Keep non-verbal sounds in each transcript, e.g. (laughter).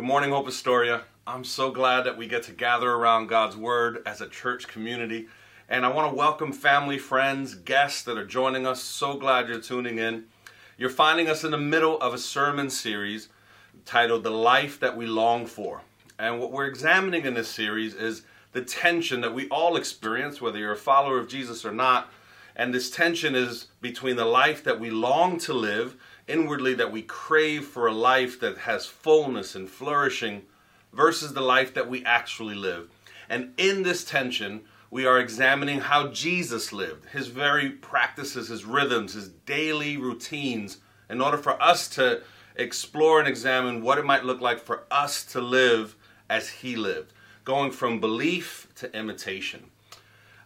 Good morning, Hope Astoria. I'm so glad that we get to gather around God's Word as a church community. And I want to welcome family, friends, guests that are joining us. So glad you're tuning in. You're finding us in the middle of a sermon series titled The Life That We Long For. And what we're examining in this series is the tension that we all experience, whether you're a follower of Jesus or not. And this tension is between the life that we long to live, inwardly, that we crave for a life that has fullness and flourishing, versus the life that we actually live. And in this tension, we are examining how Jesus lived, his very practices, his rhythms, his daily routines, in order for us to explore and examine what it might look like for us to live as he lived, going from belief to imitation.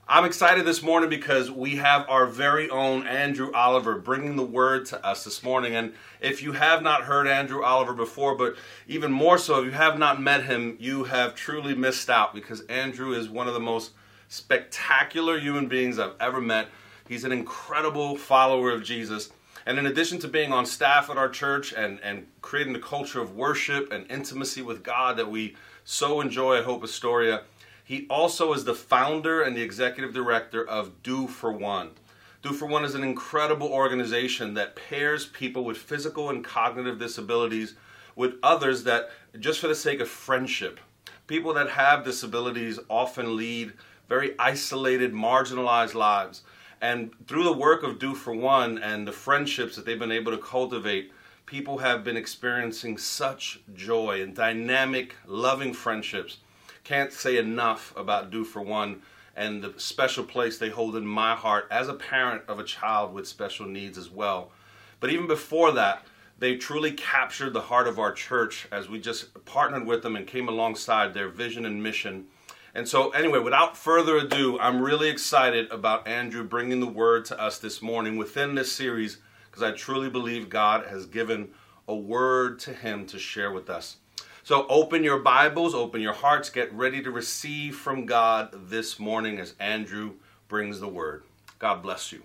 I'm excited this morning because we have our very own Andrew Oliver bringing the word to us this morning. And if you have not heard Andrew Oliver before, but even more so, if you have not met him, you have truly missed out because Andrew is one of the most spectacular human beings I've ever met. He's an incredible follower of Jesus. And in addition to being on staff at our church and, and creating the culture of worship and intimacy with God that we so enjoy at Hope Astoria, he also is the founder and the executive director of Do for One. Do for One is an incredible organization that pairs people with physical and cognitive disabilities with others that, just for the sake of friendship, people that have disabilities often lead very isolated, marginalized lives. And through the work of Do for One and the friendships that they've been able to cultivate, people have been experiencing such joy and dynamic, loving friendships can't say enough about Do for One and the special place they hold in my heart as a parent of a child with special needs as well. But even before that, they truly captured the heart of our church as we just partnered with them and came alongside their vision and mission. And so, anyway, without further ado, I'm really excited about Andrew bringing the word to us this morning within this series because I truly believe God has given a word to him to share with us. So open your Bibles, open your hearts, get ready to receive from God this morning as Andrew brings the word. God bless you.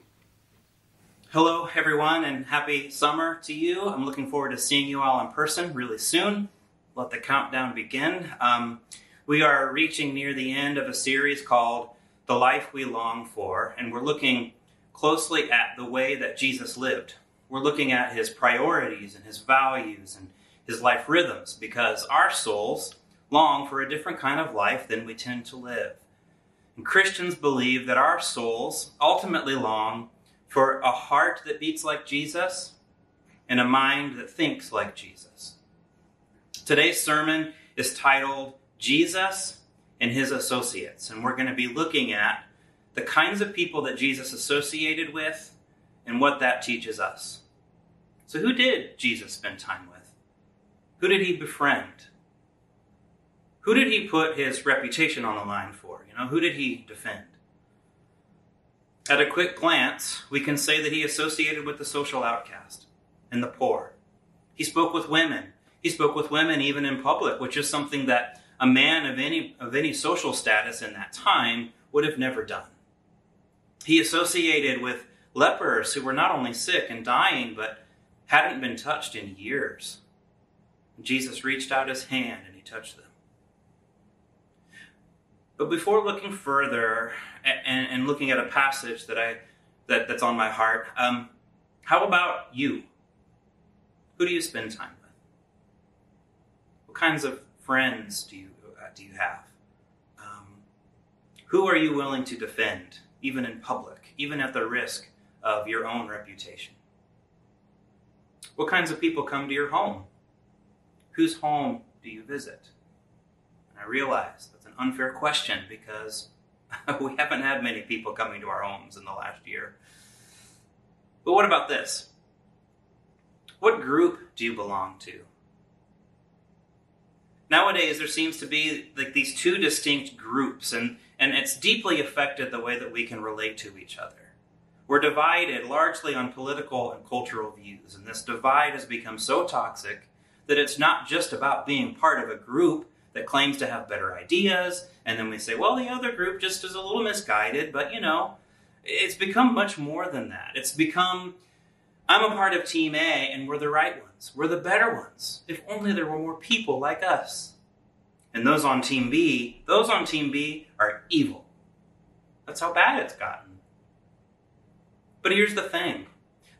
Hello, everyone, and happy summer to you. I'm looking forward to seeing you all in person really soon. Let the countdown begin. Um, we are reaching near the end of a series called The Life We Long For, and we're looking closely at the way that Jesus lived. We're looking at his priorities and his values and his life rhythms because our souls long for a different kind of life than we tend to live. And Christians believe that our souls ultimately long for a heart that beats like Jesus and a mind that thinks like Jesus. Today's sermon is titled Jesus and His Associates, and we're going to be looking at the kinds of people that Jesus associated with and what that teaches us. So, who did Jesus spend time? Who did he befriend? Who did he put his reputation on the line for? You know, who did he defend? At a quick glance, we can say that he associated with the social outcast and the poor. He spoke with women. He spoke with women even in public, which is something that a man of any of any social status in that time would have never done. He associated with lepers who were not only sick and dying, but hadn't been touched in years. Jesus reached out his hand and he touched them. But before looking further and, and looking at a passage that I that, that's on my heart, um, how about you? Who do you spend time with? What kinds of friends do you uh, do you have? Um, who are you willing to defend, even in public, even at the risk of your own reputation? What kinds of people come to your home? Whose home do you visit? And I realize that's an unfair question because (laughs) we haven't had many people coming to our homes in the last year. But what about this? What group do you belong to? Nowadays, there seems to be like these two distinct groups, and, and it's deeply affected the way that we can relate to each other. We're divided largely on political and cultural views, and this divide has become so toxic that it's not just about being part of a group that claims to have better ideas, and then we say, well, the other group just is a little misguided, but you know, it's become much more than that. It's become I'm a part of Team A, and we're the right ones. We're the better ones. If only there were more people like us. And those on Team B, those on Team B are evil. That's how bad it's gotten. But here's the thing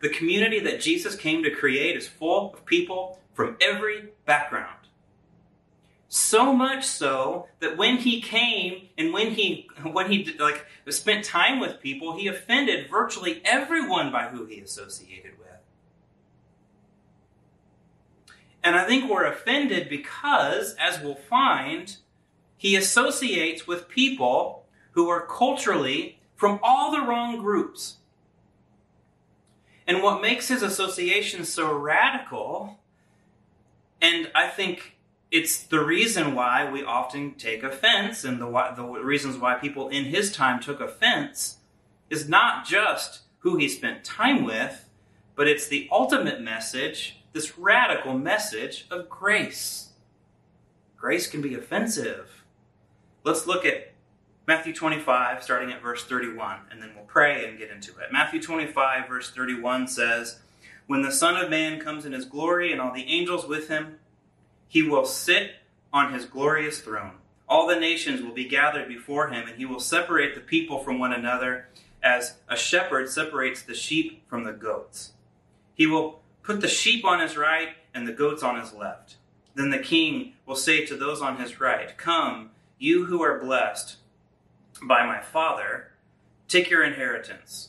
the community that Jesus came to create is full of people from every background. So much so that when he came and when he when he like spent time with people, he offended virtually everyone by who he associated with. And I think we're offended because, as we'll find, he associates with people who are culturally from all the wrong groups. And what makes his association so radical, and I think it's the reason why we often take offense, and the, the reasons why people in his time took offense, is not just who he spent time with, but it's the ultimate message this radical message of grace. Grace can be offensive. Let's look at Matthew 25, starting at verse 31, and then we'll pray and get into it. Matthew 25, verse 31 says, When the Son of Man comes in his glory and all the angels with him, he will sit on his glorious throne. All the nations will be gathered before him, and he will separate the people from one another as a shepherd separates the sheep from the goats. He will Put the sheep on his right and the goats on his left. Then the king will say to those on his right, Come, you who are blessed by my Father, take your inheritance.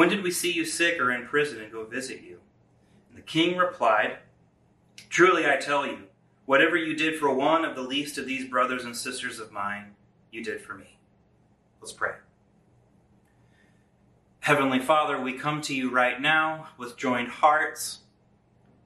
When did we see you sick or in prison and go visit you? And the king replied, Truly I tell you, whatever you did for one of the least of these brothers and sisters of mine, you did for me. Let's pray. Heavenly Father, we come to you right now with joined hearts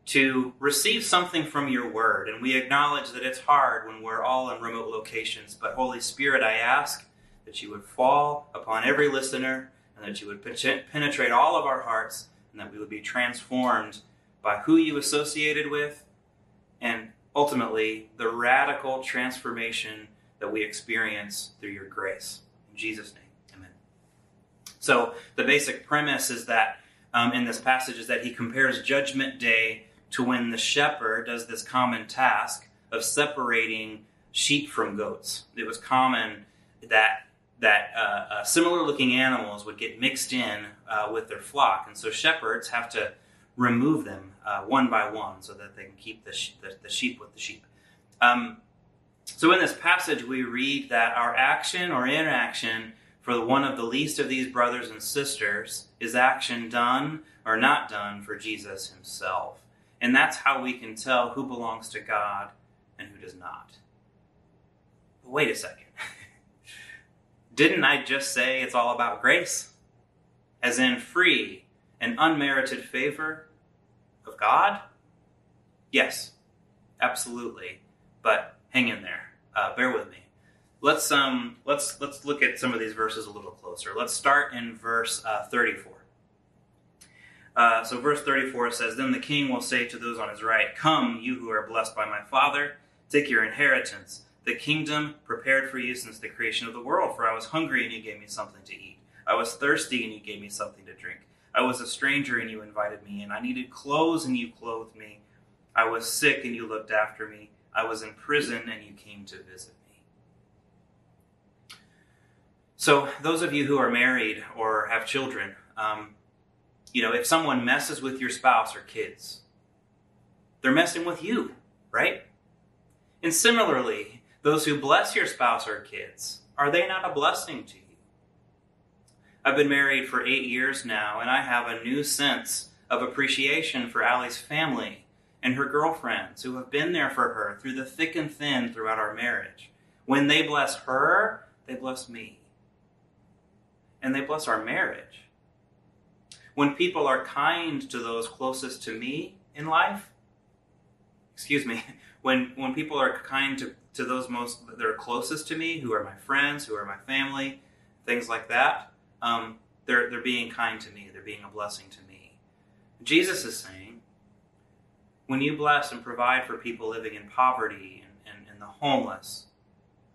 to receive something from your word. And we acknowledge that it's hard when we're all in remote locations. But Holy Spirit, I ask that you would fall upon every listener and that you would penetrate all of our hearts and that we would be transformed by who you associated with and ultimately the radical transformation that we experience through your grace. In Jesus' name. Amen. So the basic premise is that um, in this passage is that he compares Judgment Day to when the shepherd does this common task of separating sheep from goats. It was common that that uh, uh, similar looking animals would get mixed in uh, with their flock, and so shepherds have to remove them uh, one by one so that they can keep the, sh- the, the sheep with the sheep. Um, so in this passage, we read that our action or inaction for one of the least of these brothers and sisters is action done or not done for Jesus himself. And that's how we can tell who belongs to God and who does not. But wait a second. (laughs) Didn't I just say it's all about grace? As in free and unmerited favor of God? Yes, absolutely. But hang in there. Uh, bear with me let's um let's let's look at some of these verses a little closer. Let's start in verse uh, 34. Uh, so verse 34 says, Then the king will say to those on his right, Come, you who are blessed by my Father, take your inheritance, the kingdom prepared for you since the creation of the world. For I was hungry, and you gave me something to eat. I was thirsty, and you gave me something to drink. I was a stranger, and you invited me in. I needed clothes, and you clothed me. I was sick, and you looked after me. I was in prison, and you came to visit me. So, those of you who are married or have children, um, you know, if someone messes with your spouse or kids, they're messing with you, right? And similarly, those who bless your spouse or kids, are they not a blessing to you? I've been married for eight years now, and I have a new sense of appreciation for Allie's family and her girlfriends who have been there for her through the thick and thin throughout our marriage. When they bless her, they bless me and they bless our marriage. when people are kind to those closest to me in life, excuse me, when when people are kind to, to those most that are closest to me, who are my friends, who are my family, things like that, um, they're they're being kind to me. They're being a blessing to me. Jesus is saying, when you bless and provide for people living in poverty and, and, and the homeless,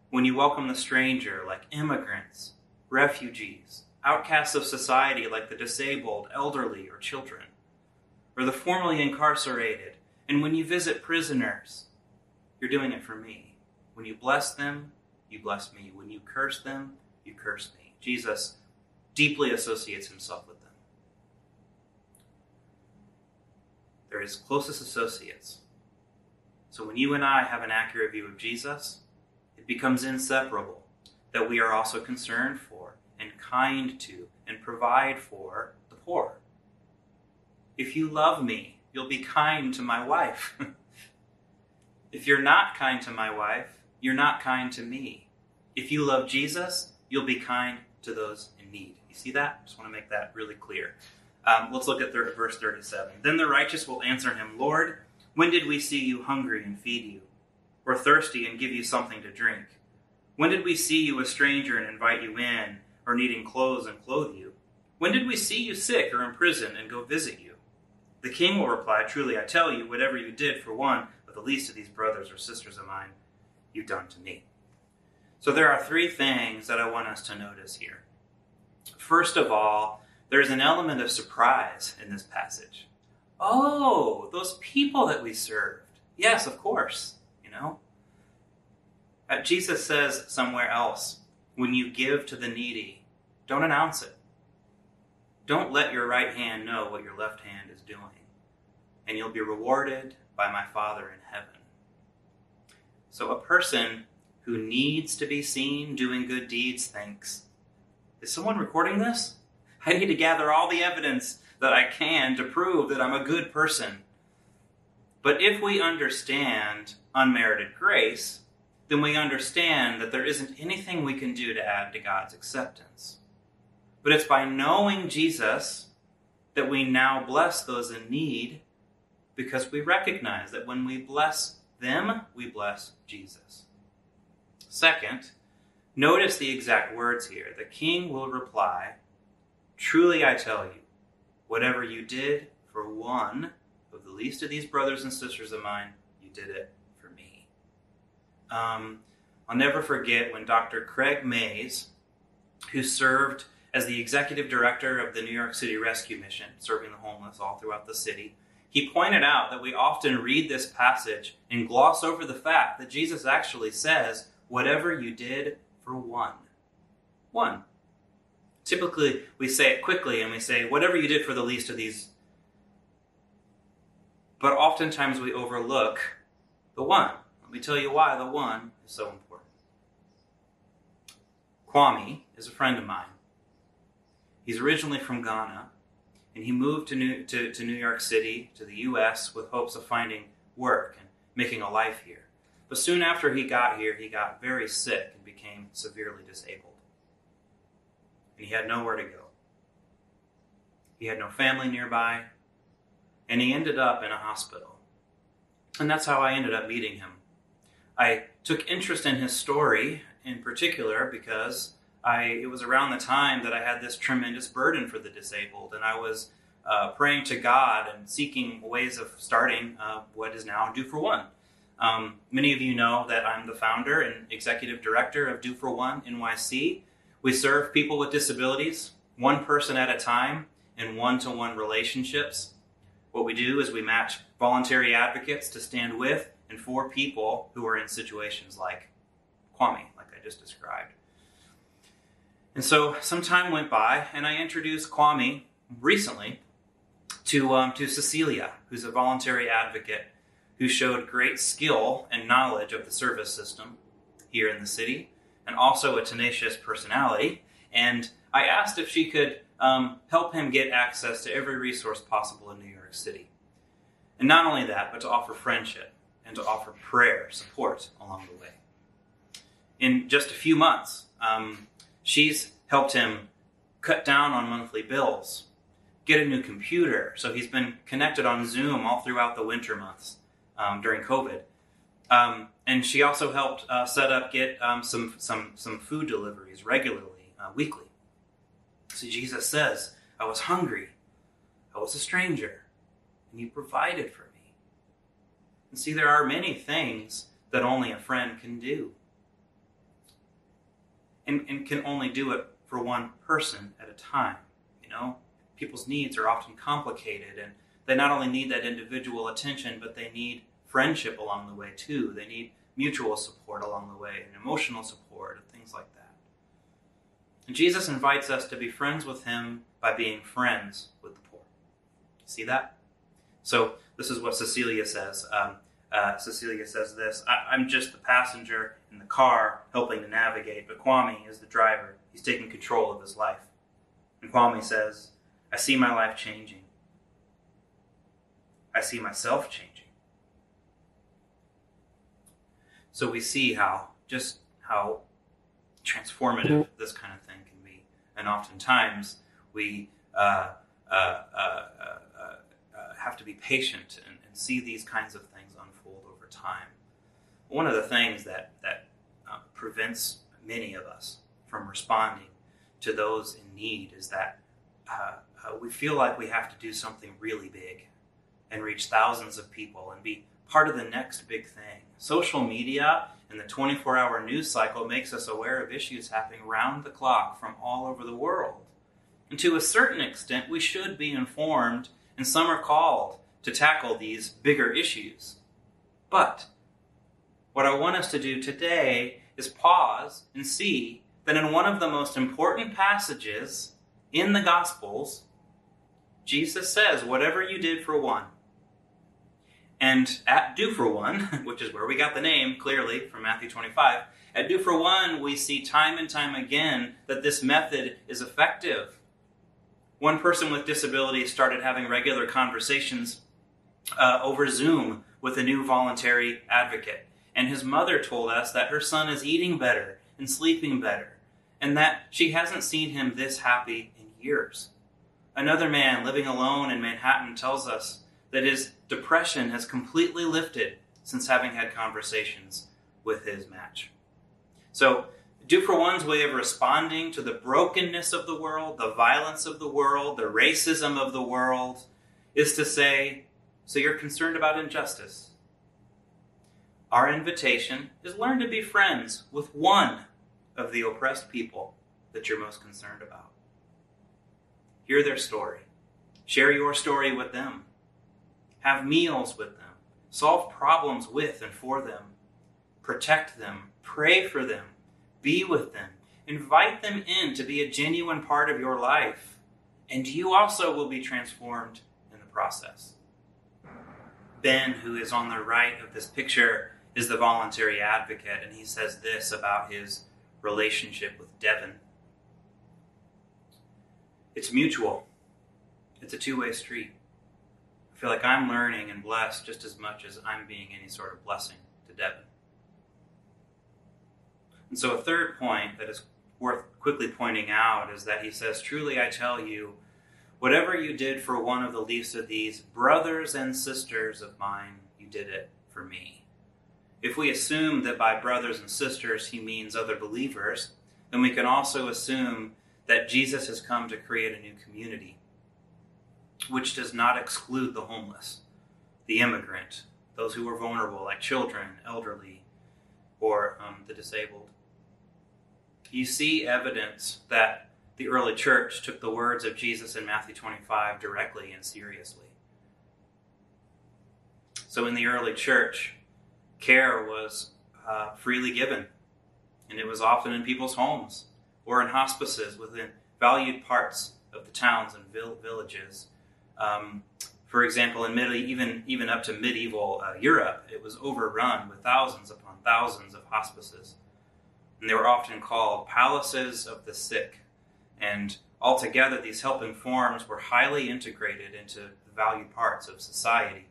when you welcome the stranger like immigrants, refugees, outcasts of society like the disabled, elderly, or children, or the formerly incarcerated, and when you visit prisoners, you're doing it for me. When you bless them, you bless me. When you curse them, you curse me. Jesus deeply associates himself with them. They're his closest associates. So when you and I have an accurate view of Jesus, it becomes inseparable that we are also concerned for and kind to and provide for the poor. If you love me, you'll be kind to my wife. (laughs) if you're not kind to my wife, you're not kind to me. If you love Jesus, you'll be kind to those in need. You see that? Just want to make that really clear. Um, let's look at verse 37. Then the righteous will answer him, Lord, when did we see you hungry and feed you, or thirsty and give you something to drink? When did we see you a stranger and invite you in, or needing clothes and clothe you? When did we see you sick or in prison and go visit you? The king will reply, Truly I tell you, whatever you did for one the least of these brothers or sisters of mine, you've done to me. So there are three things that I want us to notice here. First of all, there's an element of surprise in this passage. Oh, those people that we served. Yes, of course, you know. Uh, Jesus says somewhere else, when you give to the needy, don't announce it. Don't let your right hand know what your left hand is doing, and you'll be rewarded by my Father in heaven. So, a person who needs to be seen doing good deeds thinks, Is someone recording this? I need to gather all the evidence that I can to prove that I'm a good person. But if we understand unmerited grace, then we understand that there isn't anything we can do to add to God's acceptance. But it's by knowing Jesus that we now bless those in need because we recognize that when we bless them, we bless Jesus. Second, notice the exact words here. The king will reply, Truly I tell you, whatever you did for one of the least of these brothers and sisters of mine, you did it for me. Um, I'll never forget when Dr. Craig Mayes, who served as the executive director of the New York City Rescue Mission, serving the homeless all throughout the city, he pointed out that we often read this passage and gloss over the fact that Jesus actually says, Whatever you did for one. One. Typically, we say it quickly and we say, Whatever you did for the least of these. But oftentimes we overlook the one. Let me tell you why the one is so important. Kwame is a friend of mine. He's originally from Ghana, and he moved to New, to, to New York City, to the U.S., with hopes of finding work and making a life here. But soon after he got here, he got very sick and became severely disabled. And he had nowhere to go. He had no family nearby, and he ended up in a hospital. And that's how I ended up meeting him. I took interest in his story in particular because I it was around the time that I had this tremendous burden for the disabled, and I was uh, praying to God and seeking ways of starting uh, what is now Do for One. Um, many of you know that I'm the founder and executive director of Do for One NYC. We serve people with disabilities, one person at a time, in one to one relationships. What we do is we match voluntary advocates to stand with and for people who are in situations like Kwame, like I just described. And so some time went by, and I introduced Kwame recently to, um, to Cecilia, who's a voluntary advocate who showed great skill and knowledge of the service system here in the city, and also a tenacious personality. And I asked if she could um, help him get access to every resource possible in New York City. And not only that, but to offer friendship and to offer prayer support along the way. In just a few months, um, she's helped him cut down on monthly bills, get a new computer. So he's been connected on Zoom all throughout the winter months um, during COVID. Um, and she also helped uh, set up, get um, some, some, some food deliveries regularly, uh, weekly. So Jesus says, I was hungry, I was a stranger, and you provided for me. And see, there are many things that only a friend can do. And, and can only do it for one person at a time. You know, people's needs are often complicated, and they not only need that individual attention, but they need friendship along the way too. They need mutual support along the way, and emotional support, and things like that. And Jesus invites us to be friends with Him by being friends with the poor. See that? So, this is what Cecilia says. Um, uh, Cecilia says this I- am just the passenger in the car helping to navigate, but Kwame is the driver. He's taking control of his life. And Kwame says, I see my life changing. I see myself changing. So we see how just how transformative this kind of thing can be, and oftentimes we uh, uh, uh, uh, uh have to be patient and, and, see these kinds of things time. One of the things that that uh, prevents many of us from responding to those in need is that we feel like we have to do something really big and reach thousands of people and be part of the next big thing. Social media and the 24 hour news cycle makes us aware of issues happening round the clock from all over the world. And to a certain extent, we should be informed, and some are called to tackle these bigger issues. But what I want us to do today is pause and see that in one of the most important passages in the Gospels, Jesus says, Whatever you did for one, and at Do for One, (laughs) which is where we got the name clearly from Matthew 25, at Do for One, we see time and time again that this method is effective. One person with disabilities started having regular conversations uh, over Zoom with a new voluntary advocate. And his mother told us that her son is eating better and sleeping better, and that she hasn't seen him this happy in years. Another man living alone in Manhattan tells us that his depression has completely lifted since having had conversations with his match. So, do for one's way of responding to the brokenness of the world, the violence of the world, the racism of the world, is to say, So you're concerned about injustice. Our invitation is learn to be friends with one of the oppressed people that you're most concerned about. Hear their story. Share your story with them have meals with them, solve problems with and for them, protect them, pray for them, be with them, invite them in to be a genuine part of your life, and you also will be transformed in the process. Ben, who is on the right of this picture, is the voluntary advocate, and he says this about his relationship with Devin. It's mutual. It's a two way street I feel like I'm learning and blessed just as much as I'm being any sort of blessing to Devin. And so, a third point that is worth quickly pointing out is that he says, Truly I tell you, whatever you did for one of the least of these brothers and sisters of mine, you did it for me. If we assume that by brothers and sisters he means other believers, then we can also assume that Jesus has come to create a new community which does not exclude the homeless, the immigrant, those who are vulnerable, like children, elderly, or um, the disabled. You see evidence that the early church took the words of Jesus in Matthew 25 directly and seriously. So, in the early church, care was uh, freely given, and it was often in people's homes or in hospices within valued parts of the towns and villages um, for example, in mid- even even up to medieval uh, Europe, it was overrun with thousands upon thousands of hospices, and they were often called palaces of the sick. And altogether, these helping forms were highly integrated into the valued parts of society.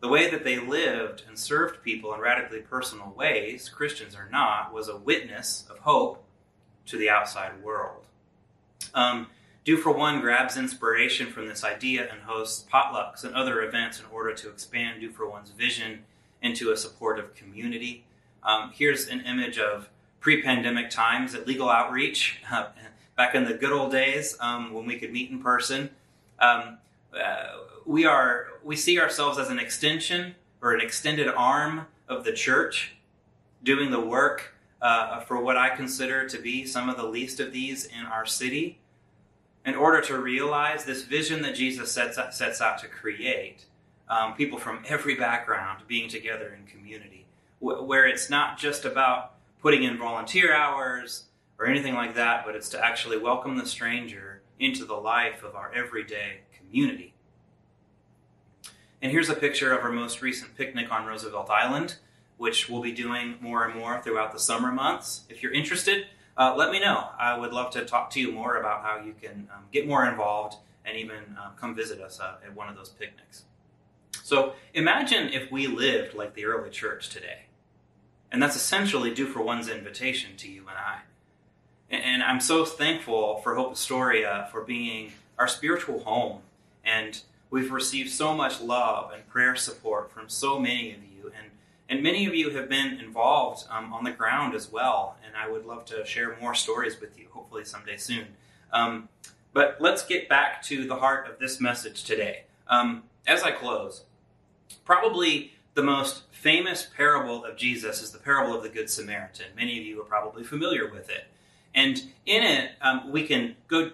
The way that they lived and served people in radically personal ways, Christians or not, was a witness of hope to the outside world. Um, Do for One grabs inspiration from this idea and hosts potlucks and other events in order to expand Do for One's vision into a supportive community. Um, here's an image of pre pandemic times at Legal Outreach, (laughs) uh, back in the good old days um, when we could meet in person. Um, uh, we are we see ourselves as an extension or an extended arm of the church doing the work uh, for what I consider to be some of the least of these in our city. In order to realize this vision that Jesus sets out, sets out to create, um, people from every background being together in community, wh- where it's not just about putting in volunteer hours or anything like that, but it's to actually welcome the stranger into the life of our everyday community. And here's a picture of our most recent picnic on Roosevelt Island, which we'll be doing more and more throughout the summer months. If you're interested, uh, let me know. I would love to talk to you more about how you can um, get more involved and even um, come visit us uh, at one of those picnics. So imagine if we lived like the early church today. And that's essentially do for one's invitation to you and I. And I'm so thankful for Hope Astoria for being our spiritual home. And we've received so much love and prayer support from so many of you. And, and many of you have been involved um, on the ground as well. And I would love to share more stories with you, hopefully someday soon. Um, but let's get back to the heart of this message today. Um, as I close, probably the most famous parable of Jesus is the parable of the Good Samaritan. Many of you are probably familiar with it. And in it, um, we can go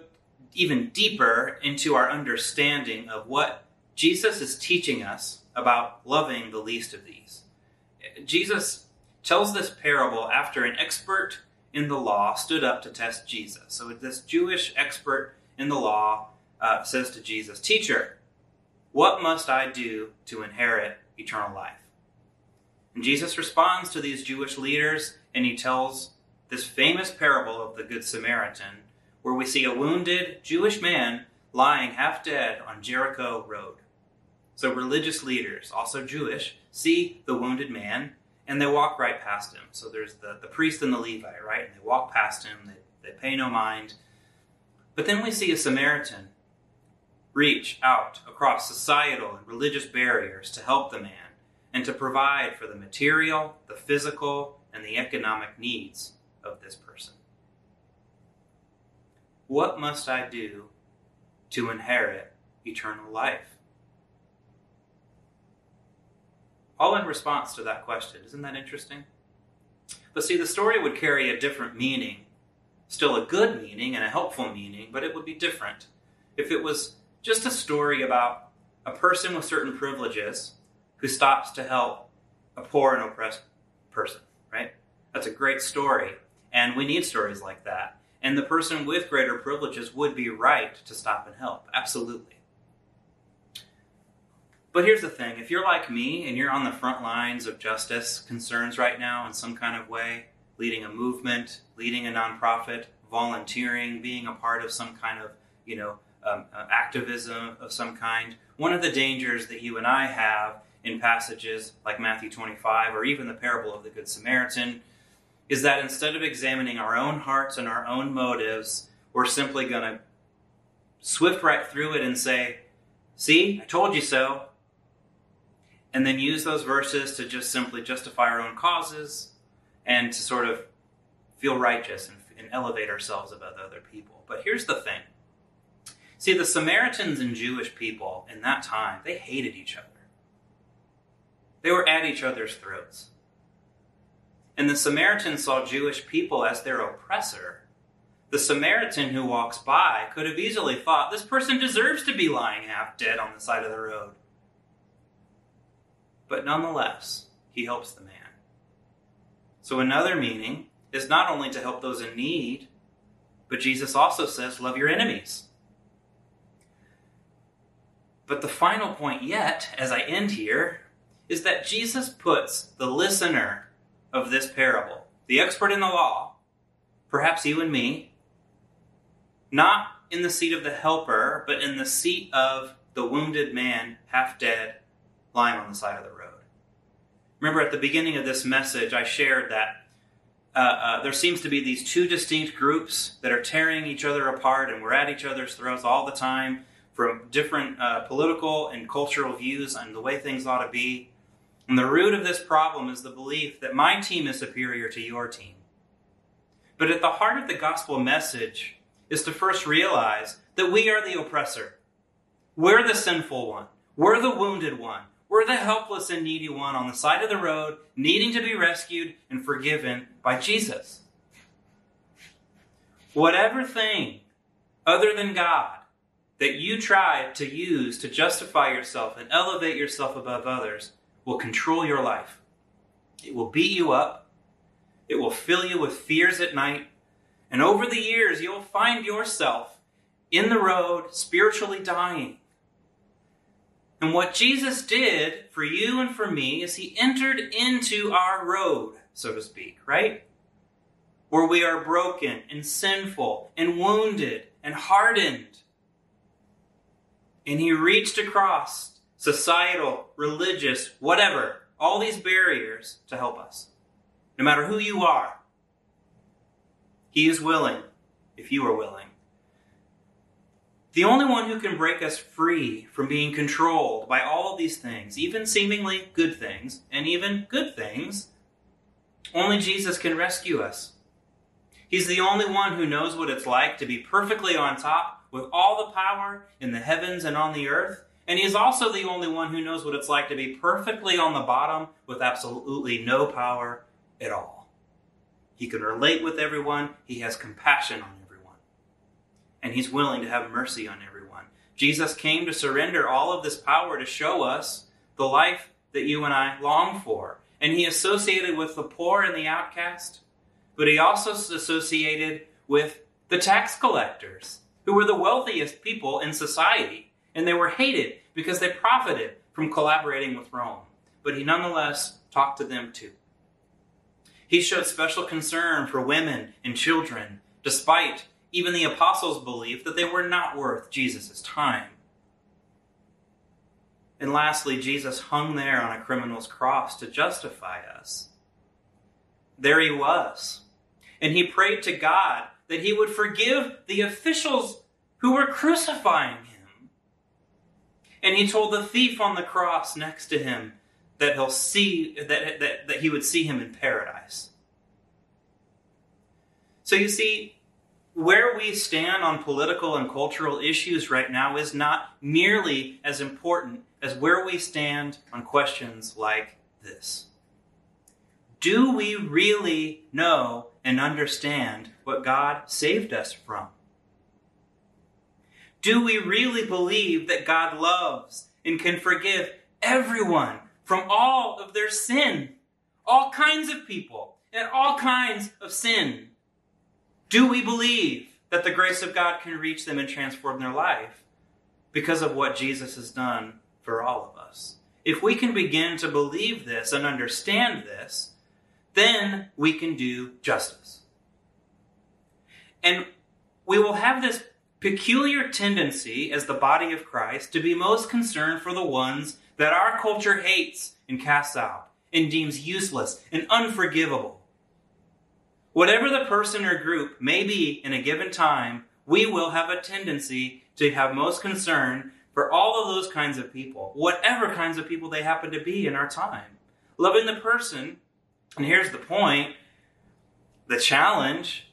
even deeper into our understanding of what Jesus is teaching us about loving the least of these. Jesus tells this parable after an expert in the law stood up to test Jesus. So, this Jewish expert in the law uh, says to Jesus, Teacher, what must I do to inherit eternal life? And Jesus responds to these Jewish leaders and he tells this famous parable of the Good Samaritan, where we see a wounded Jewish man lying half dead on Jericho Road. So religious leaders, also Jewish, see the wounded man and they walk right past him. So there's the, the priest and the Levite, right? And they walk past him, they, they pay no mind. But then we see a Samaritan reach out across societal and religious barriers to help the man and to provide for the material, the physical, and the economic needs of this person. What must I do to inherit eternal life? All in response to that question. Isn't that interesting? But see, the story would carry a different meaning. Still a good meaning and a helpful meaning, but it would be different if it was just a story about a person with certain privileges who stops to help a poor and oppressed person, right? That's a great story. And we need stories like that. And the person with greater privileges would be right to stop and help. Absolutely. But here's the thing if you're like me and you're on the front lines of justice concerns right now in some kind of way, leading a movement, leading a nonprofit, volunteering, being a part of some kind of, you know, um, uh, activism of some kind, one of the dangers that you and I have in passages like Matthew 25 or even the parable of the Good Samaritan is that instead of examining our own hearts and our own motives, we're simply going to swift right through it and say, See, I told you so. And then use those verses to just simply justify our own causes and to sort of feel righteous and, and elevate ourselves above other people. But here's the thing see, the Samaritans and Jewish people in that time, they hated each other, they were at each other's throats. And the Samaritan saw Jewish people as their oppressor. The Samaritan who walks by could have easily thought, this person deserves to be lying half dead on the side of the road. But nonetheless, he helps the man. So, another meaning is not only to help those in need, but Jesus also says, love your enemies. But the final point yet, as I end here, is that Jesus puts the listener of this parable, the expert in the law, perhaps you and me, not in the seat of the helper, but in the seat of the wounded man, half dead, lying on the side of the road. Remember at the beginning of this message, I shared that uh, uh, there seems to be these two distinct groups that are tearing each other apart, and we're at each other's throats all the time from different uh, political and cultural views on the way things ought to be. And the root of this problem is the belief that my team is superior to your team. But at the heart of the gospel message is to first realize that we are the oppressor. We're the sinful one. We're the wounded one. We're the helpless and needy one on the side of the road, needing to be rescued and forgiven by Jesus. Whatever thing other than God that you try to use to justify yourself and elevate yourself above others will control your life. It will beat you up. It will fill you with fears at night. And over the years, you'll find yourself in the road, spiritually dying. And what Jesus did for you and for me is he entered into our road, so to speak, right? Where we are broken and sinful and wounded and hardened. And he reached across societal, religious, whatever, all these barriers to help us. No matter who you are, he is willing, if you are willing. The only one who can break us free from being controlled by all of these things, even seemingly good things, and even good things, only Jesus can rescue us. He's the only one who knows what it's like to be perfectly on top with all the power in the heavens and on the earth. And he's also the only one who knows what it's like to be perfectly on the bottom with absolutely no power at all. He can relate with everyone, he has compassion on everyone, and he's willing to have mercy on everyone. Jesus came to surrender all of this power to show us the life that you and I long for. And he associated with the poor and the outcast, but he also associated with the tax collectors, who were the wealthiest people in society, and they were hated because they profited from collaborating with Rome. But he nonetheless talked to them too. He showed special concern for women and children, despite even the apostles' belief that they were not worth Jesus' time. And lastly, Jesus hung there on a criminal's cross to justify us. There he was. And he prayed to God that he would forgive the officials who were crucifying him. And he told the thief on the cross next to him that he'll see that, that, that he would see him in paradise. So you see, where we stand on political and cultural issues right now is not nearly as important as where we stand on questions like this. Do we really know and understand what God saved us from? Do we really believe that God loves and can forgive everyone from all of their sin? All kinds of people and all kinds of sin. Do we believe that the grace of God can reach them and transform their life because of what Jesus has done for all of us? If we can begin to believe this and understand this, then we can do justice. And we will have this peculiar tendency as the body of Christ to be most concerned for the ones that our culture hates and casts out and deems useless and unforgivable. Whatever the person or group may be in a given time, we will have a tendency to have most concern for all of those kinds of people, whatever kinds of people they happen to be in our time. Loving the person, and here's the point the challenge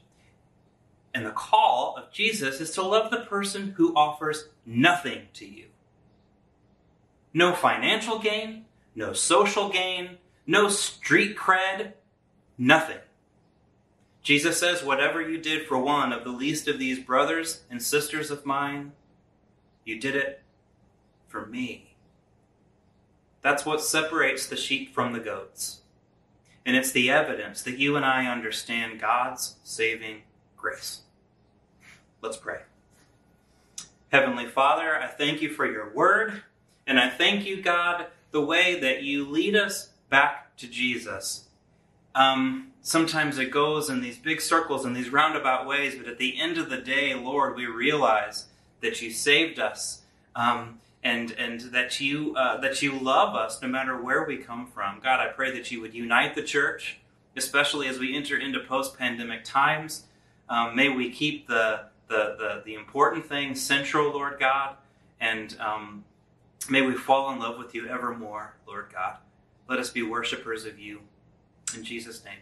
and the call of Jesus is to love the person who offers nothing to you. No financial gain, no social gain, no street cred, nothing. Jesus says, Whatever you did for one of the least of these brothers and sisters of mine, you did it for me. That's what separates the sheep from the goats. And it's the evidence that you and I understand God's saving grace. Let's pray. Heavenly Father, I thank you for your word, and I thank you, God, the way that you lead us back to Jesus. Um, sometimes it goes in these big circles and these roundabout ways, but at the end of the day, Lord, we realize that you saved us. Um, and and that you uh, that you love us no matter where we come from. God, I pray that you would unite the church, especially as we enter into post pandemic times. Um, may we keep the, the, the, the, important things central, Lord God, and um, may we fall in love with you evermore, Lord God. Let us be worshipers of you. In Jesus' name.